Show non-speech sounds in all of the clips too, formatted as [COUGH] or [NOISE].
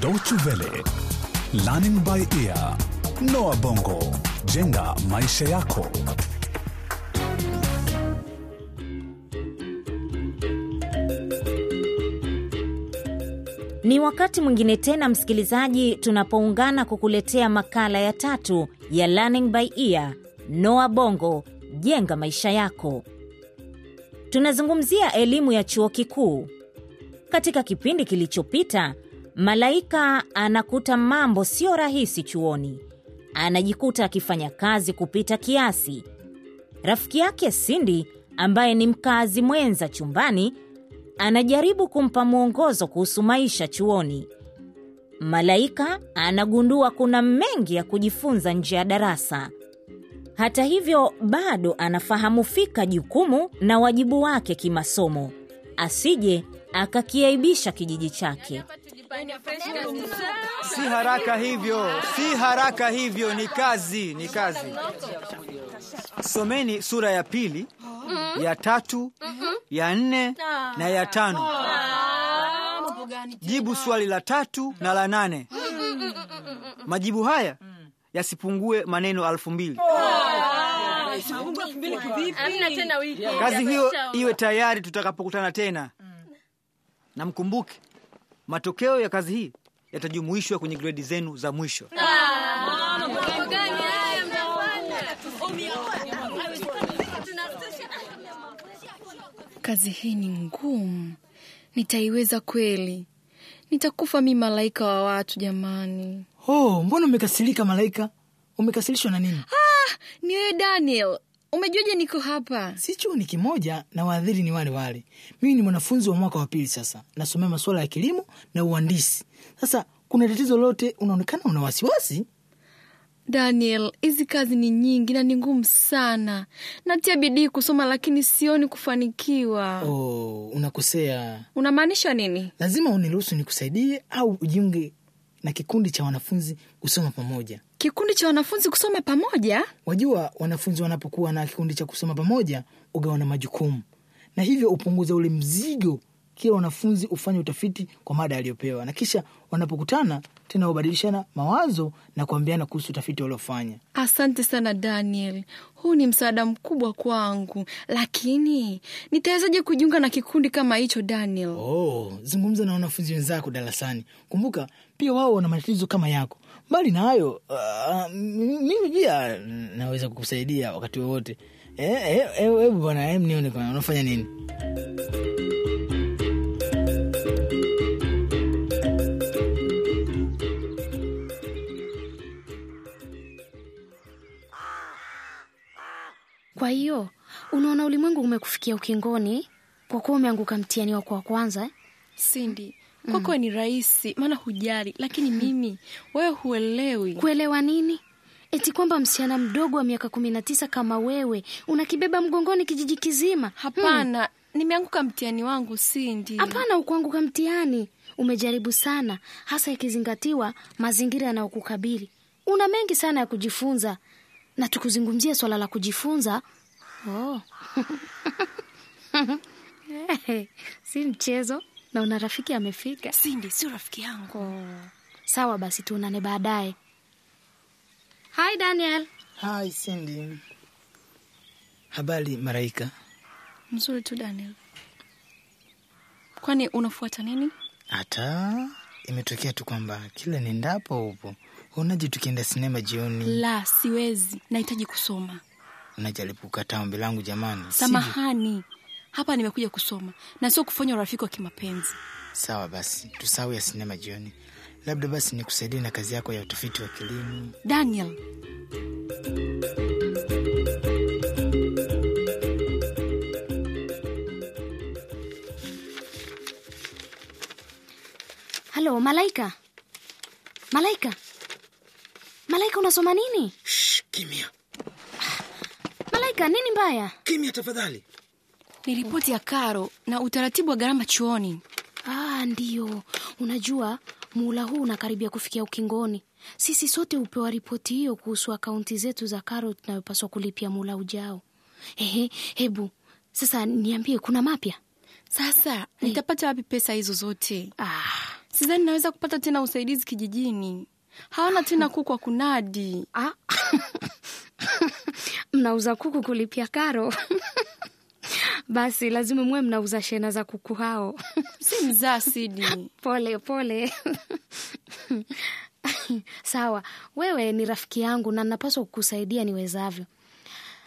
Deutsche Welle, Learning by Ear, Noah Bongo, jenga maisha yako. Ni wakati mwingine tena, msikilizaji, tunapoungana kukuletea makala ya tatu ya Learning by Ear, Noah Bongo, jenga maisha yako. Tunazungumzia elimu ya chuo kikuu. Katika kipindi kilichopita, Malaika anakuta mambo sio rahisi chuoni. Anajikuta akifanya kazi kupita kiasi. Rafiki yake Sindi ambaye ni mkazi mwenza chumbani, anajaribu kumpa mwongozo kuhusu maisha chuoni. Malaika anagundua kuna mengi ya kujifunza nje ya darasa. Hata hivyo, bado anafahamu fika jukumu na wajibu wake kimasomo, asije akakiaibisha kijiji chake. Si haraka hivyo, si haraka hivyo, ni kazi, ni kazi. Someni sura ya pili, ya tatu, ya nne na ya tano. Jibu swali la tatu na la nane. Majibu haya yasipungue maneno alfu mbili. Kazi hiyo iwe tayari tutakapokutana tena, na mkumbuke matokeo ya kazi hii yatajumuishwa kwenye gredi zenu za mwisho. Kazi hii ni ngumu. Nitaiweza kweli? Nitakufa mi malaika wa watu jamani. Oh, mbona umekasirika Malaika? Umekasirishwa na nini? Ni wewe Daniel, umejuaje niko hapa? Si chuo ni kimoja na waadhiri ni wale wale. Mimi ni mwanafunzi wa mwaka wa pili sasa, nasomea masuala ya kilimo na uhandisi. Sasa kuna tatizo lolote? Unaonekana una wasiwasi. Daniel, hizi kazi ni nyingi na ni ngumu sana. Natia bidii kusoma lakini sioni kufanikiwa. Oh, unakosea. Unamaanisha nini? Lazima uniruhusu nikusaidie au ujiunge na kikundi cha wanafunzi kusoma pamoja. Kikundi cha wanafunzi kusoma pamoja? Wajua, wanafunzi wanapokuwa na kikundi cha kusoma pamoja ugawana majukumu, na hivyo upunguza ule mzigo. Kila wanafunzi hufanya utafiti kwa mada aliyopewa, na kisha wanapokutana tena hubadilishana mawazo na kuambiana kuhusu utafiti waliofanya. Asante sana Daniel, huu ni msaada mkubwa kwangu, lakini nitawezaje kujiunga na kikundi kama hicho Daniel? Oh, zungumza na wanafunzi wenzako darasani. Kumbuka pia wao wana matatizo kama yako. Mbali na hayo, uh, mimi pia naweza kukusaidia wakati wowote. Hebu bwana, hebu nione kama unafanya nini. Kwa hiyo unaona ulimwengu umekufikia ukingoni kwa kuwa umeanguka mtihani wako wa kwanza eh? Sindi, kwako ni rahisi, maana hujali, lakini mimi wewe huelewi. Kuelewa nini? Eti kwamba msichana mdogo wa miaka kumi na tisa kama wewe unakibeba mgongoni kijiji kizima? Hapana, nimeanguka mtihani wangu Sindi. Hapana, ukuanguka mtihani. Umejaribu sana, hasa ikizingatiwa mazingira yanayokukabili. Una mengi sana ya kujifunza, na tukuzungumzia swala la kujifunza. Oh. [LAUGHS] si mchezo, na una rafiki amefika. Sindi sio rafiki yangu. Oh. Sawa basi, tuonane baadaye. Hi Daniel. Hi Sindi. Habari Maraika. Mzuri tu Daniel. Kwani unafuata nini? Hata imetokea tu kwamba kila nendapo upo unaje, tukienda sinema jioni. La, siwezi, nahitaji kusoma. Unajaribu kukataa ombi langu jamani. Samahani. Samahani, hapa nimekuja kusoma na sio kufanya urafiki wa kimapenzi. Sawa basi, tusahau ya sinema jioni. Labda basi nikusaidie na kazi yako ya utafiti wa kilimo. Daniel, Halo Malaika. Malaika. Malaika, unasoma nini? Shh, kimya Malaika, nini mbaya? kimya tafadhali. Ni ripoti ya karo na utaratibu wa gharama chuoni. Ah, ndiyo. Unajua muhula huu unakaribia kufikia ukingoni. Sisi sote hupewa ripoti hiyo kuhusu akaunti zetu za karo tunayopaswa kulipia muhula ujao. Ehe, hebu sasa niambie, kuna mapya? Sasa nitapata wapi pesa hizo zote? Ah, sidhani naweza kupata tena usaidizi kijijini. Hawana tena [LAUGHS] kuku wa kunadi. Ah. [LAUGHS] mnauza kuku kulipia karo [LAUGHS] basi lazima mwe mnauza shena za kuku hao. [LAUGHS] Si mzaa Sidi. [LAUGHS] pole pole. [LAUGHS] Sawa wewe ni rafiki yangu na napaswa kukusaidia niwezavyo.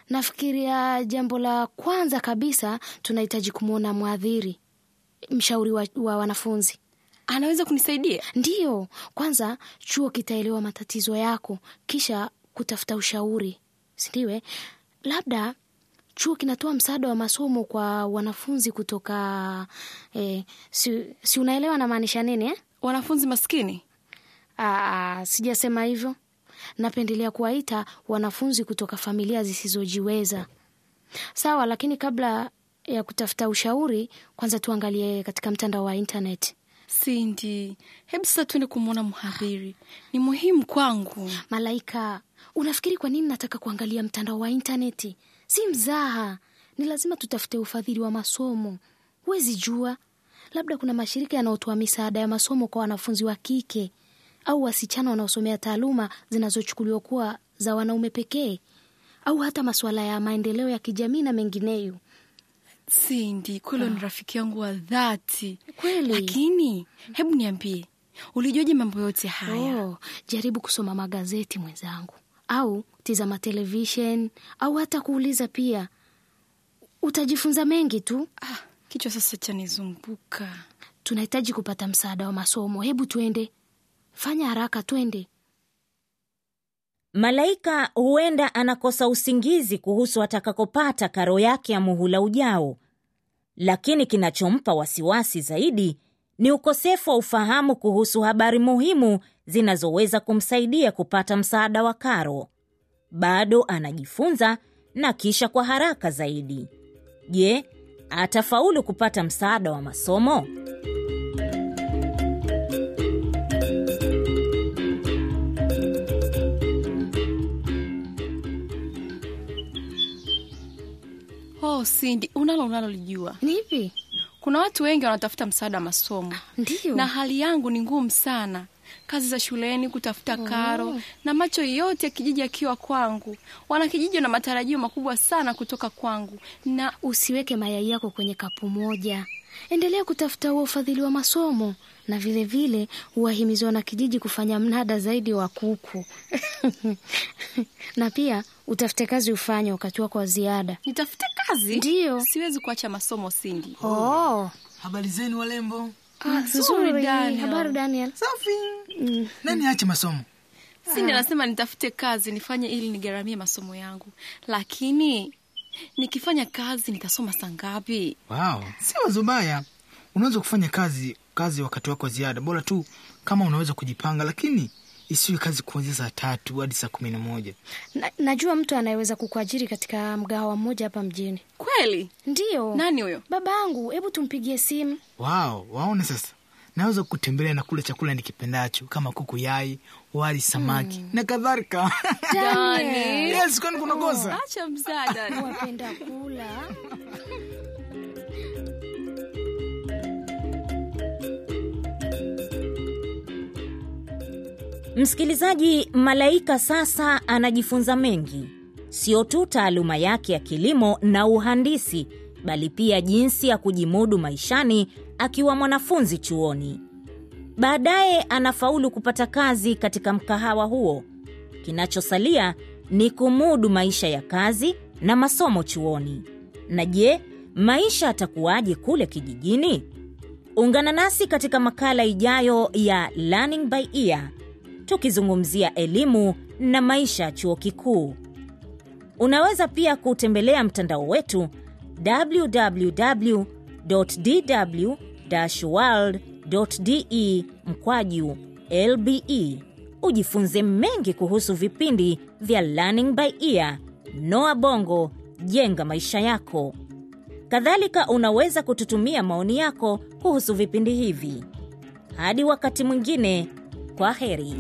Nafikiria jambo la kwanza kabisa tunahitaji kumwona mwadhiri mshauri wa, wa wanafunzi. Anaweza kunisaidia? ndiyo kwanza chuo kitaelewa matatizo yako kisha kutafuta ushauri. Sindiwe labda chuo kinatoa msaada wa masomo kwa wanafunzi kutoka eh, si, si unaelewa namaanisha nini eh? Wanafunzi maskini? Aa, sijasema hivyo napendelea kuwaita wanafunzi kutoka familia zisizojiweza sawa lakini kabla ya kutafuta ushauri kwanza tuangalie katika mtandao wa intaneti Sindi, hebu sasa tuende kumwona mhadhiri. Ni muhimu kwangu. malaika unafikiri kwa nini nataka kuangalia mtandao wa intaneti si mzaha ni lazima tutafute ufadhili wa masomo. Huwezi jua. Labda kuna mashirika yanayotoa misaada ya masomo kwa wanafunzi wa kike au wasichana wanaosomea taaluma zinazochukuliwa kuwa za wanaume pekee au hata masuala ya maendeleo ya kijamii na mengineyo. Sindi, kweli ni rafiki yangu wa dhati. Kweli? Lakini hebu niambie, ulijuaje mambo yote haya? oh, jaribu kusoma magazeti mwenzangu au tizama televishen au hata kuuliza pia. Utajifunza mengi tu. Ah, kichwa sasa chanizunguka. tunahitaji kupata msaada wa masomo. Hebu twende. Fanya haraka twende. Malaika huenda anakosa usingizi kuhusu atakakopata karo yake ya muhula ujao, lakini kinachompa wasiwasi zaidi ni ukosefu wa ufahamu kuhusu habari muhimu zinazoweza kumsaidia kupata msaada wa karo. Bado anajifunza na kisha kwa haraka zaidi. Je, atafaulu kupata msaada wa masomo? Oh, Sindi, unalo unalolijua. nipi Kuna watu wengi wanatafuta msaada wa masomo ndiyo na hali yangu ni ngumu sana. Kazi za shuleni, kutafuta karo na macho yote ya kijiji akiwa kwangu. Wanakijiji wana matarajio makubwa sana kutoka kwangu, na usiweke mayai yako kwenye kapu moja endelea kutafuta huo ufadhili wa masomo na vilevile vile huwahimizi wanakijiji kufanya mnada zaidi wa kuku [LAUGHS] na pia utafute kazi ufanye wakati wako wa ziada nitafute kazi. Ndiyo. siwezi kuacha masomo, Sindi. oh. habari zenu walembo ah, Nzuri. Habari daniel. Safi. Nani ache masomo? Sindi anasema nitafute kazi nifanye ili nigharamie masomo yangu, lakini nikifanya kazi nitasoma saa ngapi? wow. si wazo baya unaweza kufanya kazi kazi wakati wako ziada. Bora tu kama unaweza kujipanga lakini isiwe kazi kuanzia saa tatu hadi saa kumi na moja. Na, najua mtu anayeweza kukuajiri katika mgahawa mmoja hapa mjini. Kweli? ndiyo Nani huyo? babangu hebu tumpigie simu. Wao waona sasa. Naweza kutembelea na kula chakula nikipendacho kama kuku yai wali samaki na kadhalika. Yes kwani kuna Acha msaada. wapenda kula Msikilizaji, Malaika sasa anajifunza mengi, sio tu taaluma yake ya kilimo na uhandisi, bali pia jinsi ya kujimudu maishani akiwa mwanafunzi chuoni. Baadaye anafaulu kupata kazi katika mkahawa huo. Kinachosalia ni kumudu maisha ya kazi na masomo chuoni. Na je, maisha atakuwaje kule kijijini? Ungana nasi katika makala ijayo ya Learning by Ear tukizungumzia elimu na maisha ya chuo kikuu. Unaweza pia kutembelea mtandao wetu www.dw-world.de mkwaju lbe ujifunze mengi kuhusu vipindi vya Learning by Ear, Noa Bongo, jenga maisha yako. Kadhalika unaweza kututumia maoni yako kuhusu vipindi hivi. Hadi wakati mwingine, kwa heri.